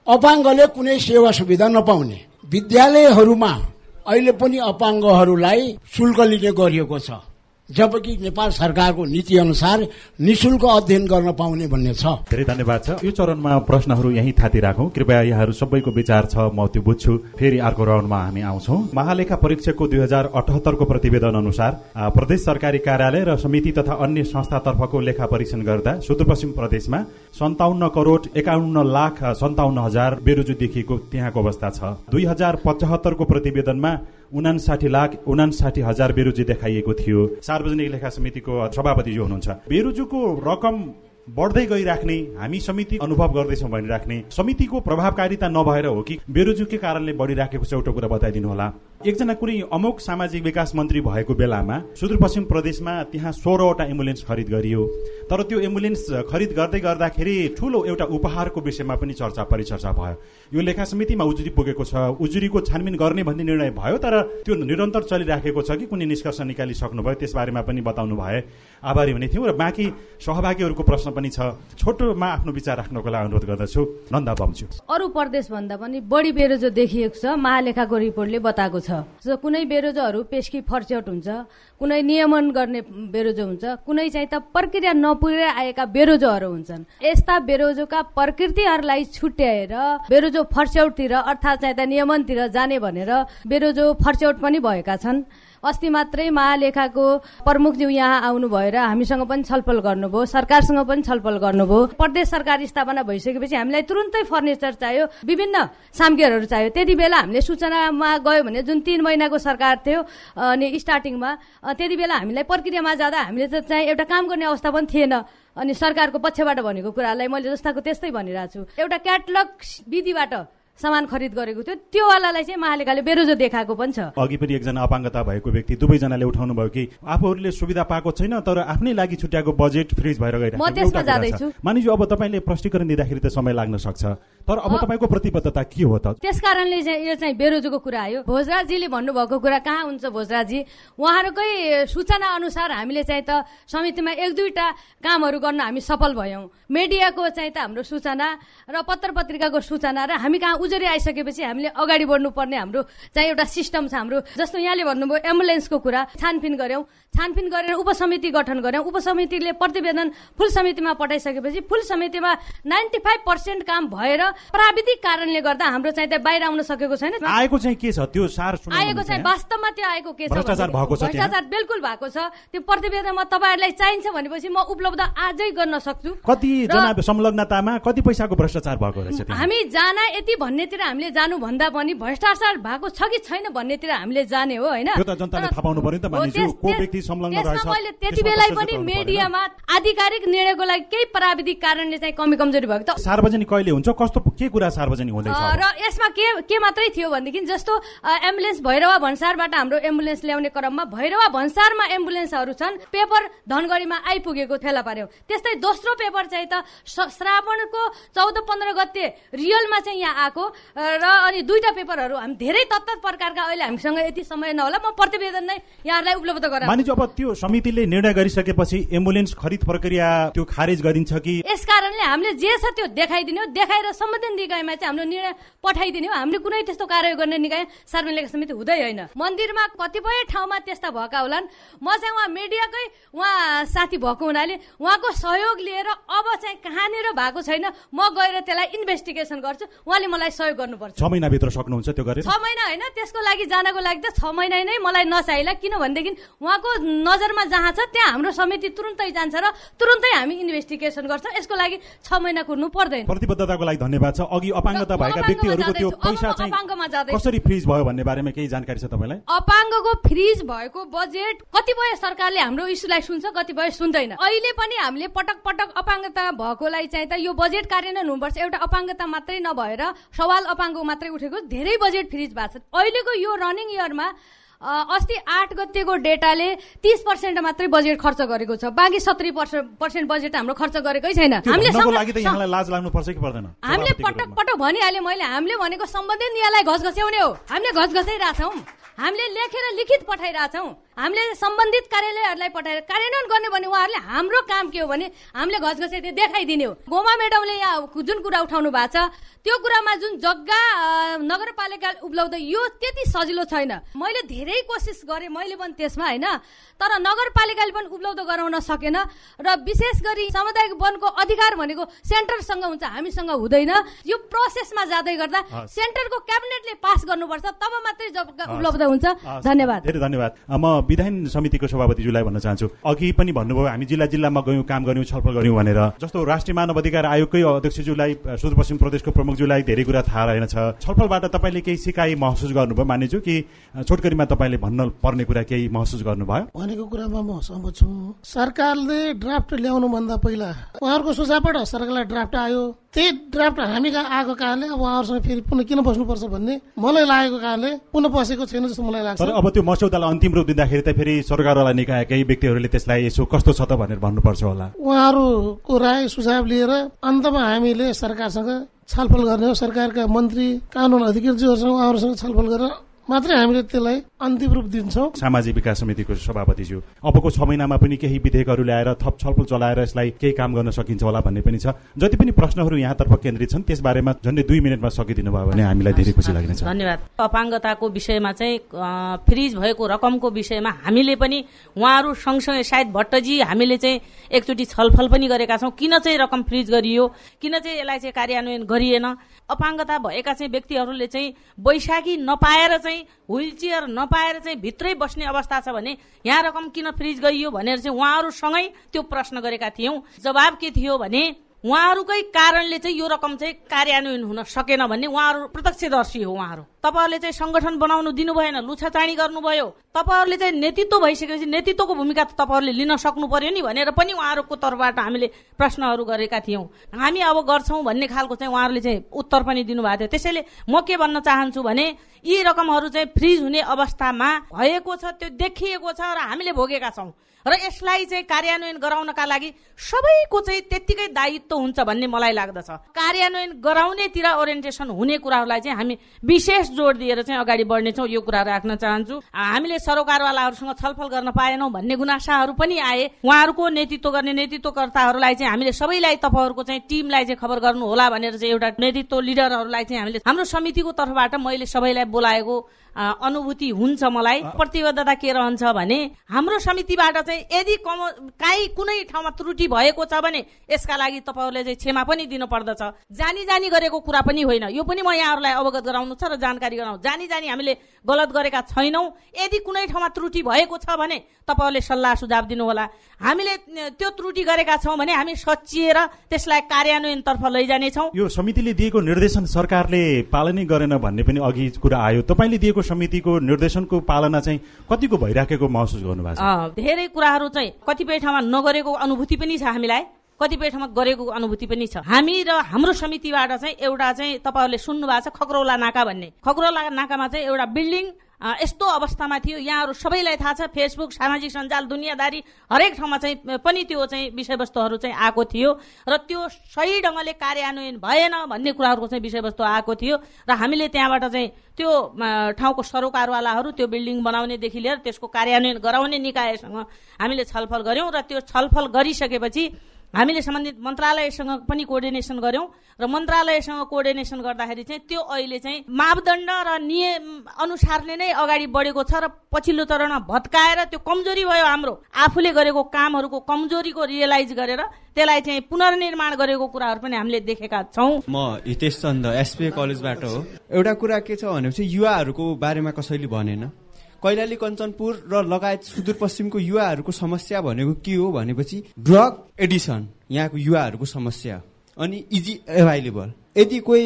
S14: अपाङ्गले कुनै सेवा सुविधा नपाउने। विद्यालयहरूमा अहिले पनि अपाङ्गहरूलाई शुल्क लिने गरिएको छ। जबकि नेपाल सरकारको नीति अनुसार निशुल्क अध्ययन गर्न पाउने भन्ने छ।
S1: धेरै धन्यवाद छ। यो चरणमा प्रश्नहरू यही थाती राखौँ। कृपया यहाँहरू सबैको विचार छ म त्यो बुझ्छु। फेरि अर्को राउन्डमा हामी आउँछौँ। महालेखा परीक्षकको दुई हजार अठहत्तरको प्रतिवेदन अनुसार प्रदेश सरकारी कार्यालय र समिति तथा अन्य संस्थातर्फको लेखा परीक्षण गर्दा सुदूरपश्चिम प्रदेशमा सन्ताउन्न करोड एकाउन्न लाख सन्ताउन्न हजार बेरोजु देखिएको त्यहाँको अवस्था छ। दुई हजार पचहत्तरको प्रतिवेदनमा उनासाठी लाख उनासाठी हजार बेरोजी देखाइएको थियो। सार्वजनिक लेखा समितिको सभापति जो हुनुहुन्छ। बेरोजुको रकम बढ्दै गइराख्ने हामी समिति अनुभव गर्दैछौँ भनिराख्ने समितिको प्रभावकारिता नभएर हो कि बेरोजुकै कारणले बढिराखेको छ एउटा कुरा बताइदिनु होला एकजना कुनै अमुक सामाजिक विकास मन्त्री भएको बेलामा सुदूरपश्चिम प्रदेशमा त्यहाँ सोह्रवटा एम्बुलेन्स खरिद गरियो। तर त्यो एम्बुलेन्स खरिद गर्दै गर्दाखेरि ठुलो एउटा उपहारको विषयमा पनि चर्चा परिचर्चा भयो। यो लेखा समितिमा उजुरी पुगेको छ। उजुरीको छानबिन गर्ने भन्ने निर्णय भयो तर त्यो निरन्तर चलिराखेको छ कि कुनै निष्कर्ष निकालिसक्नुभयो त्यसबारेमा पनि बताउनु भए आभारी हुने थियौँ र बाँकी सहभागीहरूको प्रश्न पनि छ। छोटोमा आफ्नो विचार राख्नको लागि अनुरोध गर्दछु। नन्दा बम्छु
S3: अरू प्रदेश भन्दा पनि बढी बेरोजो देखिएको छ। महालेखाको रिपोर्टले बताएको छ। जस्तो कुनै बेरोजोहरू पेस्की फर्चौट हुन्छ कुनै नियमन गर्ने बेरोजो हुन्छ कुनै चाहिँ त प्रक्रिया नपुगेर आएका बेरोजोहरू हुन्छन्। यस्ता बेरोजोका प्रकृतिहरूलाई छुट्याएर बेरोजो फर्चौटतिर अर्थात् चाहिँ त नियमनतिर जाने भनेर बेरोजो फर्चौट पनि भएका छन्। अस्ति मात्रै महालेखाको प्रमुखज्यू यहाँ आउनु भएर हामीसँग पनि छलफल गर्नुभयो सरकारसँग पनि छलफल गर्नुभयो। प्रदेश सरकार स्थापना भइसकेपछि हामीलाई तुरुन्तै फर्निचर चाहियो विभिन्न सामग्रीहरू चाहियो। त्यति बेला हामीले सूचनामा गयो भने जुन तिन महिनाको सरकार थियो अनि स्टार्टिङमा त्यति बेला हामीलाई प्रक्रियामा जाँदा हामीले त चाहिँ एउटा काम गर्ने अवस्था पनि थिएन। अनि सरकारको पक्षबाट भनेको कुरालाई मैले जस्ताको त्यस्तै भनिरहेको छु। एउटा क्याटलग विधिबाट सामान खरिद गरेको थियो। त्योवालालाई चाहिँ महालेखाले बेरोजो देखाएको पनि छ।
S1: अघि पनि एकजना अपाङ्गता भएको व्यक्ति दुवैजनाले उठाउनु भयो कि आफूहरूले सुविधा पाएको छैन तर आफ्नै लागि छुट्याएको बजेट फ्रिज भएर गइरहेको
S3: म। त्यसमा। जाँदैछु।
S1: मानिजु अब तपाईँले प्रष्टीकरण दिँदाखेरि त समय लाग्न सक्छ। तर अब तपाईँको प्रतिबद्धता के हो त?
S3: त्यस कारणले चाहिँ यो चाहिँ बेरोजोको कुरा आयो। भोजराजजीले भन्नुभएको कुरा कहाँ हुन्छ भोजराजी उहाँहरूकै सूचना अनुसार हामीले चाहिँ त समितिमा एक दुईटा कामहरू गर्न हामी सफल भयौँ। मिडियाको चाहिँ त हाम्रो सूचना र पत्र पत्रिकाको सूचना र हामी कहाँ उजुरी आइसकेपछि हामीले अगाडि बढ्नुपर्ने हाम्रो चाहिँ एउटा सिस्टम छ हाम्रो। जस्तो यहाँले भन्नुभयो एम्बुलेन्सको कुरा छानबिन गऱ्यौँ। छानबिन गरेर उपसमिति गठन गऱ्यौँ। उपसमितिले प्रतिवेदन फुल समितिमा पठाइसकेपछि फुल समितिमा नाइन्टी फाइभ पर्सेन्ट काम भएर प्राविधिक कारणले गर्दा हाम्रो चाहिँ त्यहाँ बाहिर आउन सकेको छैन।
S1: आएको चाहिँ के छ? त्यो सार
S3: आएको चाहिँ। वास्तवमा त्यो आएको के छ भ्रष्टाचार बिल्कुल भएको छ। त्यो प्रतिवेदनमा तपाईँहरूलाई चाहिन्छ भनेपछि म उपलब्ध आजै गर्न सक्छु।
S1: कति संलग्नतामा कति पैसाको भ्रष्टाचार भएको रहेछ
S3: हामी जाना यति भन्नेतिर हामीले जानु भन्दा पनि भ्रष्टाचार भएको छ कि छैन भन्नेतिर हामीले जाने हो होइन? मैले त्यति बेलै पनि मिडियामा आधिकारिक निर्णयको लागि केही प्राविधिक कारणले चाहिँ कमी कमजोरी भएको त
S1: सार्वजनिक कहिले हुन्छ कस्तो के कुरा सार्वजनिक हुँदैछ?
S3: र यसमा के के मात्रै थियो भनेदेखि जस्तो एम्बुलेन्स भैरवा भन्सारबाट हाम्रो एम्बुलेन्स ल्याउने क्रममा भैरवा भन्सारमा एम्बुलेन्सहरू छन् पेपर धनगढीमा आइपुगेको फेला पार्यो त्यस्तै दोस्रो पेपर चाहिँ त श्रावणको चौध पन्ध्र गते रियलमा चाहिँ यहाँ आएको। र अनि दुईटा पेपरहरू हामी धेरै तत्त प्रकारका अहिले हामीसँग यति समय नहोला म प्रतिवेदन नै यहाँहरूलाई उपलब्ध गराउँछु
S1: मानिजु अब त्यो समितिले निर्णय गरिसकेपछि एम्बुलेन्स खरिद प्रक्रिया त्यो खारेज गरिन्छ कि?
S3: यस कारणले हामीले जे छ त्यो देखाइदिने हो। देखाएर सम्बन्धित निकायमा चाहिँ हाम्रो निर्णय पठाइदिने हो। हामीले कुनै त्यस्तो कार्य गर्ने निकाय सार्वजनिक समिति हुँदै होइन। मन्दिरमा कतिपय ठाउँमा त्यस्ता भएका होलान्। म चाहिँ उहाँ मिडियाकै उहाँ साथी भएको हुनाले उहाँको सहयोग लिएर अब चाहिँ कहाँनिर भएको छैन म गएर त्यसलाई इन्भेस्टिगेसन गर्छु। उहाँले मलाई सहयोग गर्नुपर्छ।
S1: छ महिनाभित्र सक्नुहुन्छ त्यो गरेर?
S3: छ महिना होइन त्यसको लागि जानको लागि त छ महिना नै मलाई नचाहिला किनभनेदेखि उहाँको नजरमा जहाँ छ त्यहाँ हाम्रो समिति तुरुन्तै जान्छ र तुरुन्तै हामी इन्भेस्टिगेसन गर्छौँ। यसको लागि छ महिना कुर्नु पर्दैन।
S1: प्रतिबद्धताको लागि धन्यवाद छ। अघि अपाङ्गता भएका व्यक्तिहरूको त्यो पैसा चाहिँ। कसरी फ्रिज भयो भन्ने बारेमा केही जानकारी छ तपाईँलाई?
S3: अपाङ्गको फ्रिज भएको बजेट कतिपय सरकारले हाम्रो इस्युलाई सुन्छ कतिपय सुन्दैन। अहिले पनि हामीले पटक पटक अपाङ्गता भएकोलाई चाहिँ त यो बजेट कार्यान्वयन हुनुपर्छ। एउटा अपाङ्गता मात्रै नभएर सवाल अपाङ्ग मात्रै उठेको धेरै बजेट फ्रिज भएको छ। अहिलेको यो रनिङ इयरमा अस्ति आठ गतेको डेटाले तीस पर्सेन्ट मात्रै बजेट खर्च गरेको छ। बाँकी सत्तरी पर्सेन्ट बजेट हाम्रो खर्च गरेकै छैन। हामीले
S1: भन्नको
S3: सङ्ग-
S1: लागि त यहाँलाई लाज लाग्नु पर्छ कि पर्दैन?
S3: हामीले
S1: सभापतिको
S3: पटक। पटक भनिहाल्यो मैले। हामीले भनेको सम्बन्धित निकायलाई घस घस्याउने हो। हामीले घस घसाइरहेछौँ हामीले लेखेर लिखित पठाइरहेछौँ। हामीले सम्बन्धित कार्यालयहरूलाई पठाएर कार्यान्वयन गर्ने भने उहाँहरूले हाम्रो काम के हो भने हामीले घचघचे त्यो देखाइदिने हो। गोमा मेडमले यहाँ जुन कुरा उठाउनु भएको छ त्यो कुरामा जुन जग्गा नगरपालिका उपलब्ध यो त्यति सजिलो छैन। मैले धेरै कोसिस गरेँ मैले पनि त्यसमा होइन। तर नगरपालिकाले पनि उपलब्ध गराउन सकेन र विशेष गरी सामुदायिक वनको अधिकार भनेको सेन्टरसँग हुन्छ हामीसँग हुँदैन। यो प्रोसेसमा जाँदै गर्दा। सेन्टरको क्याबिनेटले पास गर्नुपर्छ तब मात्रै जग्गा। उपलब्ध हुन्छ। धन्यवाद।
S1: धेरै धन्यवाद। म विधान समितिको सभापतिज्यूलाई भन्न चाहन्छु। अघि पनि भन्नुभयो हामी जिल्ला जिल्लामा गयौँ काम गऱ्यौँ छलफल गऱ्यौँ भनेर। जस्तो राष्ट्रिय मानव अधिकार आयोगकै अध्यक्षज्यूलाई सुदूरपश्चिम प्रदेशको प्रमुखज्यूलाई धेरै कुरा थाहा रहेनछ छलफलबाट तपाईँले केही सिकाइ महसुस गर्नुभयो? मानिन्छु कि छोटकरीमा तपाईँले भन्न पर्ने कुरा केही महसुस गर्नुभयो?
S4: भनेको कुरामा म सहमत छु। सरकारले ड्राफ्ट ल्याउनु भन्दा पहिला उहाँहरूको सुझावबाट सरकारलाई ड्राफ्ट आयो। त्यही ड्राफ्ट हामी कहाँ आएको कारणले अब उहाँहरूसँग फेरि पुनः किन बस्नुपर्छ भन्ने मलाई लागेको कारणले पुनः बसेको छैन जस्तो मलाई लाग्छ।
S1: तर अब त्यो मस्यौदालाई अन्तिम रूप दिँदाखेरि त फेरि सरकारवाला निकायकै व्यक्तिहरूले त्यसलाई यसो कस्तो छ त भनेर भन्नुपर्छ होला।
S4: उहाँहरूको राय सुझाव लिएर अन्तमा हामीले सरकारसँग छलफल गर्ने हो। सरकारका मन्त्री कानुन अधिकारीज्यूहरूसँग उहाँहरूसँग छलफल गरेर मात्रै हामीले त्यसलाई अन्तिम रूप दिन्छौँ।
S1: सामाजिक विकास समितिको सभापतिज्यू। अबको छ महिनामा पनि केही विधेयकहरू ल्याएर थप छलफल चलाएर यसलाई केही काम गर्न सकिन्छ होला भन्ने पनि छ। जति पनि प्रश्नहरू यहाँतर्फ केन्द्रित छन् त्यसबारेमा झन्डै दुई मिनटमा सकिदिनु भयो भने हामीलाई धेरै खुसी लाग्नेछ।
S6: धन्यवाद। अपाङ्गताको विषयमा चाहिँ फ्रिज भएको रकमको विषयमा हामीले पनि उहाँहरू सँगसँगै सायद भट्टजी हामीले चाहिँ एकचोटि छलफल पनि गरेका छौँ। किन चाहिँ रकम फ्रिज गरियो? किन चाहिँ यसलाई चाहिँ कार्यान्वयन गरिएन? अपाङ्गता भएका चाहिँ व्यक्तिहरूले चाहिँ बैशाखी नपाएर चाहिँ व्हिल चेयर नपाएर चाहिँ भित्रै बस्ने अवस्था छ भने यहाँ रकम किन फ्रिज गरियो भनेर चाहिँ उहाँहरूसँगै त्यो प्रश्न गरेका थियौँ। जवाब के थियो भने उहाँहरूकै कारणले चाहिँ यो रकम चाहिँ कार्यान्वयन हुन सकेन भन्ने उहाँहरू प्रत्यक्षदर्शी हो उहाँहरू। तपाईँहरूले चाहिँ संगठन बनाउनु दिनु भएन लुछाचाँडी गर्नुभयो। तपाईँहरूले चाहिँ नेतृत्व भइसकेपछि नेतृत्वको भूमिका त तपाईँहरूले लिन सक्नु पर्यो नि भनेर पनि उहाँहरूको तर्फबाट हामीले प्रश्नहरू गरेका थियौँ। हामी अब गर्छौँ भन्ने खालको चाहिँ उहाँहरूले चाहिँ उत्तर पनि दिनुभएको थियो। त्यसैले म के भन्न चाहन्छु भने यी रकमहरू चाहिँ फ्रिज हुने अवस्थामा भएको छ त्यो देखिएको छ र हामीले भोगेका छौँ। र यसलाई चाहिँ कार्यान्वयन गराउनका लागि सबैको चाहिँ त्यत्तिकै दायित्व हुन्छ भन्ने मलाई लाग्दछ। कार्यान्वयन गराउनेतिर ओरिएन्टेसन हुने कुराहरूलाई चाहिँ हामी विशेष जोड दिएर चाहिँ अगाडि बढ्नेछौँ यो कुरा राख्न चाहन्छु। हामीले सरोकारवालाहरूसँग छलफल गर्न पाएनौँ भन्ने गुनासाहरू पनि आए। उहाँहरूको नेतृत्व गर्ने नेतृत्वकर्ताहरूलाई चाहिँ हामीले सबैलाई तपाईँहरूको चाहिँ टिमलाई चाहिँ खबर गर्नु होला भनेर चाहिँ एउटा नेतृत्व लिडरहरूलाई चाहिँ हामीले हाम्रो समितिको तर्फबाट मैले सबैलाई बोलाएको। अनुभूति हुन्छ मलाई प्रतिबद्धता के रहन्छ भने हाम्रो समितिबाट चाहिँ यदि कम काहीँ कुनै ठाउँमा त्रुटि भएको छ भने यसका लागि तपाईँहरूले चाहिँ क्षमा पनि दिनु पर्दछ जानी जानी गरेको कुरा पनि होइन। यो पनि म यहाँहरूलाई अवगत गराउनु छ र जानकारी गराउनु। जानी जानी हामीले गलत गरेका छैनौँ। यदि कुनै ठाउँमा त्रुटि भएको छ भने तपाईँहरूले सल्लाह सुझाव दिनुहोला। हामीले त्यो त्रुटि गरेका छौँ भने हामी सचिएर त्यसलाई कार्यान्वयनतर्फ लैजानेछौँ।
S1: यो समितिले दिएको निर्देशन सरकारले पालनै गरेन भन्ने पनि अघि कुरा आयो। तपाईँले दिएको समितिको निर्देशनको पालना चाहिँ कतिको भइराखेको महसुस गर्नुभएको छ?
S6: धेरै कुराहरू चाहिँ कतिपय ठाउँमा नगरेको अनुभूति पनि छ हामीलाई। कतिपय ठाउँमा गरेको अनुभूति पनि छ। हामी र हाम्रो समितिबाट चाहिँ एउटा चाहिँ तपाईँहरूले सुन्नु भएको छ खक्रौला नाका भन्ने। खक्रौला नाकामा चाहिँ एउटा बिल्डिङ यस्तो अवस्थामा थियो। यहाँहरू सबैलाई थाहा छ फेसबुक सामाजिक सञ्जाल दुनियाँदारी हरेक ठाउँमा चाहिँ पनि त्यो चाहिँ विषयवस्तुहरू चाहिँ आएको थियो। र त्यो सही ढङ्गले कार्यान्वयन भएन भन्ने कुराहरूको चाहिँ विषयवस्तु आएको थियो। र हामीले त्यहाँबाट चाहिँ त्यो ठाउँको सरोकारवालाहरू त्यो बिल्डिङ बनाउनेदेखि लिएर त्यसको कार्यान्वयन गराउने निकायसँग हामीले छलफल गऱ्यौँ। र त्यो छलफल गरिसकेपछि हामीले सम्बन्धित मन्त्रालयसँग पनि कोअर्डिनेसन गर्यौं र मन्त्रालयसँग कोअर्डिनेसन गर्दाखेरि चाहिँ त्यो अहिले चाहिँ मापदण्ड र नियम अनुसारले नै अगाडि बढेको छ र पछिल्लो चरणमा भत्काएर त्यो कमजोरी भयो हाम्रो आफूले गरेको कामहरूको कमजोरीको रियलाइज गरेर त्यसलाई चाहिँ पुनर्निर्माण गरेको कुराहरू पनि हामीले देखेका छौँ।
S15: म हितेश चन्द एसपिए कलेजबाट हो। एउटा कुरा के छ भनेपछि युवाहरूको बारेमा कसैले भनेन? कैलाली कञ्चनपुर र लगायत सुदूरपश्चिमको युवाहरूको समस्या भनेको के हो भनेपछि ड्रग एडिसन यहाँको युवाहरूको समस्या। अनि इजी एभाइलेबल। यदि कोही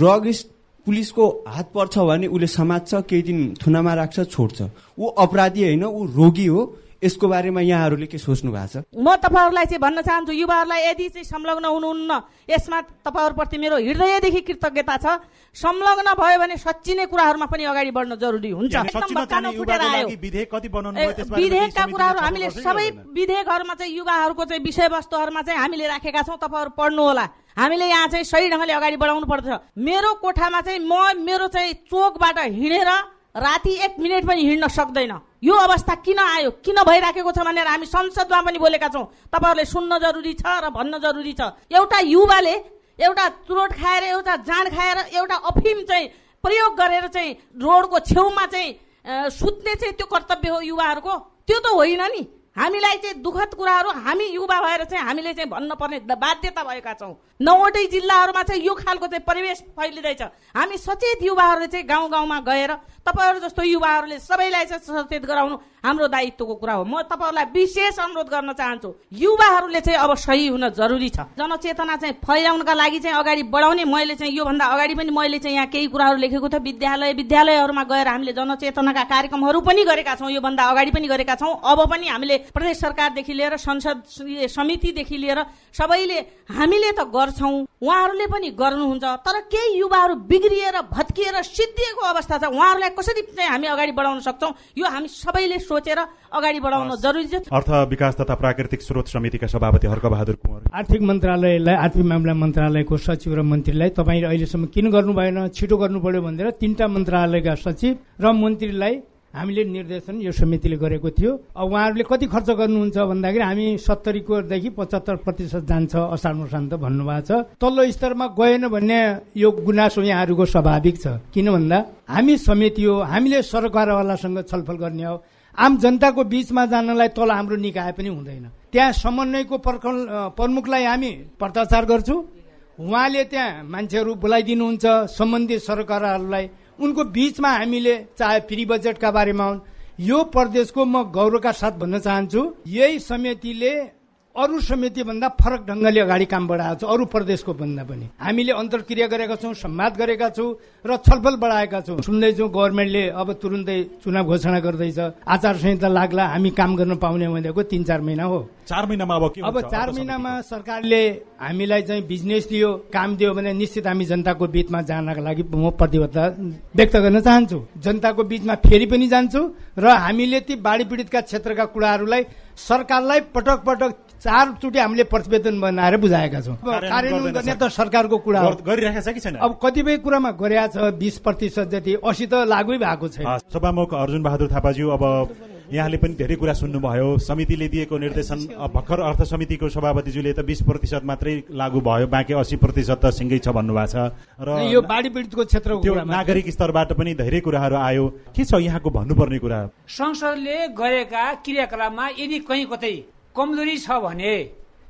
S15: ड्रगिस्ट पुलिसको हात पर्छ भने उसले समात्छ केही दिन थुनामा राख्छ छोड्छ। ऊ अपराधी होइन ऊ रोगी हो। यसको बारेमा यहाँहरूले के सोच्नु भएको छ?
S6: म तपाईँहरूलाई चाहिँ भन्न चाहन्छु युवाहरूलाई यदि चाहिँ संलग्न हुनुहुन्न यसमा तपाईँहरूप्रति मेरो हृदयदेखि कृतज्ञता छ। संलग्न भयो भने सच्ची नै कुराहरूमा पनि अगाडि बढ्न जरुरी हुन्छ। विधेयकका कुराहरू हामीले सबै? विधेयकहरूमा चाहिँ युवाहरूको चाहिँ विषयवस्तुहरूमा चाहिँ हामीले राखेका छौँ तपाईँहरू पढ्नु होला। हामीले यहाँ चाहिँ सही ढङ्गले अगाडि बढाउनु पर्छ मेरो कोठामा चाहिँ म मेरो चाहिँ चोकबाट हिँडेर राति एक मिनट पनि हिँड्न सक्दैन। यो अवस्था किन आयो किन भइराखेको छ भनेर हामी संसदमा पनि बोलेका छौँ। तपाईँहरूले सुन्न जरुरी छ र भन्न जरुरी छ। एउटा युवाले एउटा चुरोट खाएर एउटा जाँड खाएर एउटा अफिम चाहिँ प्रयोग गरेर चाहिँ रोडको छेउमा चाहिँ सुत्ने चाहिँ त्यो कर्तव्य हो युवाहरूको। त्यो त होइन नि। हामीलाई चाहिँ दुःखद कुराहरू हामी युवा भएर चाहिँ हामीले चाहिँ भन्नुपर्ने बाध्यता भएका छौँ। नौवटै जिल्लाहरूमा चाहिँ यो खालको चाहिँ परिवेश फैलिँदैछ। हामी सचेत युवाहरूले चाहिँ गाउँ गाउँमा गएर तपाईँहरू जस्तो युवाहरूले सबैलाई चाहिँ सचेत गराउनु हाम्रो दायित्वको कुरा हो। म तपाईँहरूलाई विशेष अनुरोध गर्न चाहन्छु युवाहरूले चाहिँ अब सही हुन जरुरी छ। जनचेतना चाहिँ फैलाउनका लागि चाहिँ अगाडि बढाउने। मैले चाहिँ योभन्दा अगाडि पनि मैले चाहिँ यहाँ केही कुराहरू लेखेको थिएँ। विद्यालय विद्यालयहरूमा गएर हामीले जनचेतनाका कार्यक्रमहरू पनि गरेका छौँ। योभन्दा अगाडि पनि गरेका छौँ। अब पनि हामीले प्रदेश सरकारदेखि लिएर संसद समितिदेखि लिएर सबैले हामीले त गर्छौँ। उहाँहरूले पनि गर्नुहुन्छ। तर केही युवाहरू बिग्रिएर भत्किएर सिद्धिएको अवस्था छ। उहाँहरूलाई कसरी चाहिँ हामी अगाडि बढाउन सक्छौँ? यो हामी सबैले सोचेर अगाडि बढाउन जरुरी छ।
S1: अर्थ विकास तथा प्राकृतिक स्रोत समितिका सभापति हर्कबहादुर कुँवर।
S5: आर्थिक मन्त्रालयलाई आर्थिक मामला मन्त्रालयको सचिव र मन्त्रीलाई तपाईँ अहिलेसम्म किन गर्नु भएन छिटो गर्नु पर्यो भनेर तिनवटा मन्त्रालयका सचिव र मन्त्रीलाई हामीले निर्देशन यो समितिले गरेको थियो। अब उहाँहरूले कति खर्च गर्नुहुन्छ भन्दाखेरि हामी सत्तरीकोदेखि पचहत्तर प्रतिशत जान्छ असार मसान्त भन्नुभएको छ। तल्लो स्तरमा गएन भन्ने यो गुनासो यहाँहरूको स्वाभाविक छ। किन भन्दा हामी समिति हो हामीले सरकारवालासँग छलफल गर्ने हो। आम जनताको बीचमा जानलाई तल हाम्रो निकाय पनि हुँदैन। त्यहाँ समन्वयको प्रमुखलाई हामी पत्राचार गर्छु। उहाँले त्यहाँ मान्छेहरू बोलाइदिनुहुन्छ सम्बन्धित सरकारहरूलाई उनको बीचमा हामीले चाहे फ्री बजेटका बारेमा हुन् यो प्रदेशको म गौरवका साथ भन्न चाहन्छु यही समितिले अरू समिति भन्दा फरक ढङ्गले अगाडि काम बढाएको छ अरू प्रदेशको भन्दा पनि। हामीले अन्तर्क्रिया गरेका छौँ संवाद गरेका छौँ र छलफल बढाएका छौँ। सुन्दैछौँ गभर्मेन्टले अब तुरुन्तै चुनाव घोषणा गर्दैछ। आचार संहिता लाग्ला हामी काम गर्न पाउने भनेको तिन चार महिना हो।
S1: चार महिनामा अब के
S5: अब? चार महिनामा सरकारले हामीलाई चाहिँ बिजनेस दियो काम दियो भने निश्चित हामी जनताको बीचमा जानका लागि म प्रतिबद्धता व्यक्त गर्न चाहन्छु। जनताको बीचमा फेरि पनि जान्छु र हामीले ती बाढी पीडितका क्षेत्रका कुराहरूलाई सरकारलाई पटक पटक चारचोटि हामीले प्रतिवेदन बनाएर बुझाएका छौँ।
S1: कार्यान्वयन
S5: गर्ने। त सरकारको कुरा हो।
S1: गर्- गरिरहेको छ कि छैन?
S5: अब कतिपय कुरामा गरेका छ बिस प्रतिशत जति असी त लागू भएको छैन।
S1: सभामुख अर्जुन बहादुर थापाज्यू अब यहाँले पनि धेरै कुरा सुन्नुभयो। समितिले दिएको निर्देशन भर्खर अर्थ समितिको सभापतिज्यूले त बिस प्रतिशत मात्रै लागू भयो बाँकी अस्सी प्रतिशत त सिङ्गै छ भन्नुभएको छ। र
S5: यो बाढी पीडितको कुरामा।
S1: नागरिक स्तरबाट पनि धेरै कुराहरू आयो। के छ यहाँको भन्नुपर्ने कुरा?
S2: संसदले गरेका क्रियाकलापमा यदि कहीँ कतै कमजोरी छ भने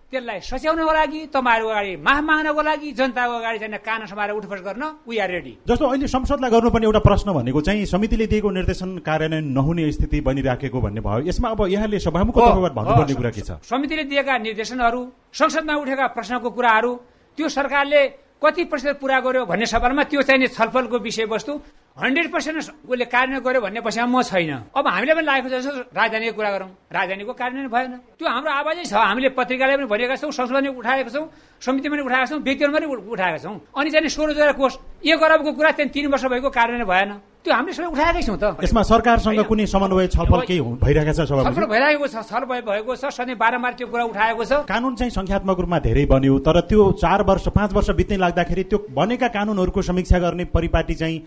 S2: त्यसलाई सच्याउनको लागि तपाईँहरूको अगाडि माफ माग्नको लागि जनताको अगाडि चाहिँ कान समाएर उठबस गर्न वी आर रेडी
S1: जस्तो अहिले संसदलाई गर्नुपर्ने एउटा प्रश्न भनेको चाहिँ समितिले दिएको निर्देशन कार्यान्वयन नहुने स्थिति बनिराखेको भन्ने भयो। यसमा अब यहाँले सभामुखको
S2: हो,
S1: तर्फबाट भन्नुपर्ने कुरा के छ?
S2: समितिले दिएका निर्देशनहरू संसदमा उठेका प्रश्नको कुराहरू त्यो सरकारले कति प्रतिशत पुरा गर्यो भन्ने सवालमा त्यो चाहिँ नि छलफलको विषयवस्तु हन्ड्रेड पर्सेन्ट उसले कार्यान्वयन गर्यो भन्ने पछिमा म छैन। अब हामीले पनि लागेको जस्तो राजधानीको कुरा गरौँ। राजधानीको कार्यान्वयन भएन। त्यो हाम्रो आवाजै छ। हामीले पत्रिकाले पनि भनेका छौँ संसदमा पनि उठाएका छौँ समिति पनि उठाएका छौँ व्यक्तिहरू पनि उठाएका छौँ। अनि चाहिँ सोह्र हजार कोष एक अरबको कुरा त्यहाँ तिन वर्ष भएको कार्यान्वयन भएन। त्यो हामीले सबै उठाएकै छौँ त।
S1: यसमा सरकारसँग कुनै समन्वय छलफल केही भइरहेको छ
S2: छलफल भइरहेको छ छलफल भएको छ। सधैँ बारम्बार त्यो कुरा उठाएको छ।
S1: कानून चाहिँ संख्यात्मक रूपमा धेरै बन्यो तर त्यो चार वर्ष पाँच वर्ष बित्नै लाग्दाखेरि त्यो बनेका कानूनहरूको समीक्षा गर्ने परिपाटी चाहिँ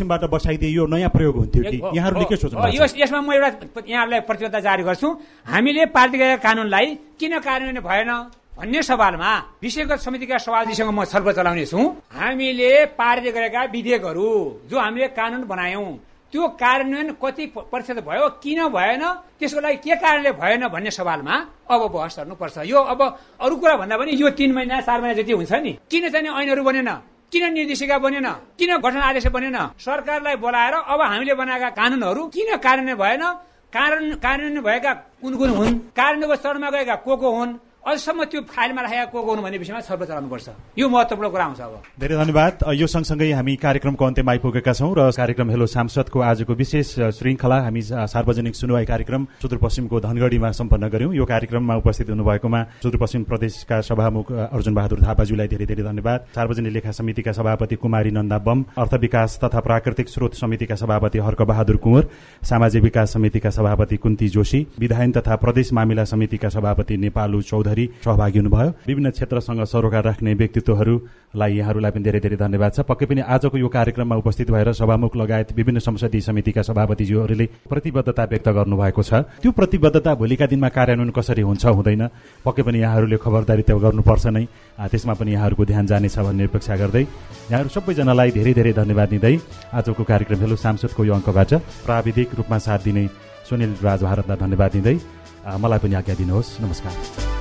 S1: सुदूरपश्चिमबाट बसाइदिए यो नयाँ प्रयोग हुन्थ्यो कि? यहाँहरूले के सोच्नु
S2: यसमा म एउटा यहाँहरूलाई प्रतिबद्धता जारी गर्छु। हामीले पारित गरेका कानूनलाई किन कार्यान्वयन भएन भन्ने सवालमा विषयगत समितिका सभापतिसँग म छलफल चलाउने छु। हामीले पारित गरेका विधेयकहरू जो हामीले कानून बनायौं त्यो कार्यान्वयन कति प्रतिशत भयो किन भएन त्यसको लागि के कारणले भएन भन्ने सवालमा अब बहस गर्नुपर्छ। यो अब अरू कुरा भन्दा पनि यो तिन महिना चार महिना जति हुन्छ नि किन चाहिँ ऐनहरू बनेन? किन निर्देशिका बनेन? किन गठन आदेश बनेन? सरकारलाई बोलाएर अब हामीले बनाएका कानूनहरू किन कार्यान्वयन भएन? कारण कार्यान्वयन भएका कुन कुन हुन्? कार्यान्वयनको चरणमा गएका को को हुन्? अझसम्म त्यो फाइलमा राखेका को हुन् भन्ने विषयमा छलफल चलाउनुपर्छ यो महत्वपूर्ण कुरा आउँछ अब।
S1: धेरै धन्यवाद। यो सँगसँगै हामी कार्यक्रमको अन्त्यमा आइपुगेका छौँ र कार्यक्रम हेलो सांसदको आजको विशेष श्रृङ्खला हामी सार्वजनिक सुनवाई कार्यक्रम सुदूरपश्चिमको धनगढीमा सम्पन्न गर्यौं। यो कार्यक्रममा उपस्थित हुनुभएकोमा सुदूरपश्चिम प्रदेशका सभामुख अर्जुन बहादुर थापाज्यूलाई धेरै धेरै धन्यवाद। सार्वजनिक लेखा समितिका सभापति कुमारी नन्दा बम अर्थ विकास तथा प्राकृतिक स्रोत समितिका सभापति हर्क बहादुर कुँवर सामाजिक विकास समितिका सभापति कुन्ती जोशी विधायन तथा प्रदेश मामिला समितिका सभापति नेपालु चौधरी आजभरि सहभागी हुनुभयो। विभिन्न क्षेत्रसँग सरोकार राख्ने व्यक्तित्वहरूलाई यहाँहरूलाई पनि धेरै धेरै धन्यवाद छ। पक्कै पनि आजको यो कार्यक्रममा उपस्थित भएर सभामुख लगायत विभिन्न संसदीय समितिका सभापतिज्यूहरूले प्रतिबद्धता व्यक्त गर्नुभएको छ। त्यो प्रतिबद्धता भोलिका दिनमा कार्यान्वयन कसरी हुन्छ हुँदैन। पक्कै पनि यहाँहरूले खबरदारी गर्नुपर्छ नै। त्यसमा पनि यहाँहरूको ध्यान जानेछ भन्ने अपेक्षा गर्दै यहाँहरू सबैजनालाई धेरै धेरै धन्यवाद दिँदै आजको कार्यक्रम हेलो सांसदको यो अङ्कबाट प्राविधिक रूपमा साथ दिने सुनिल राज भारतलाई धन्यवाद दिँदै मलाई पनि आज्ञा दिनुहोस्। नमस्कार।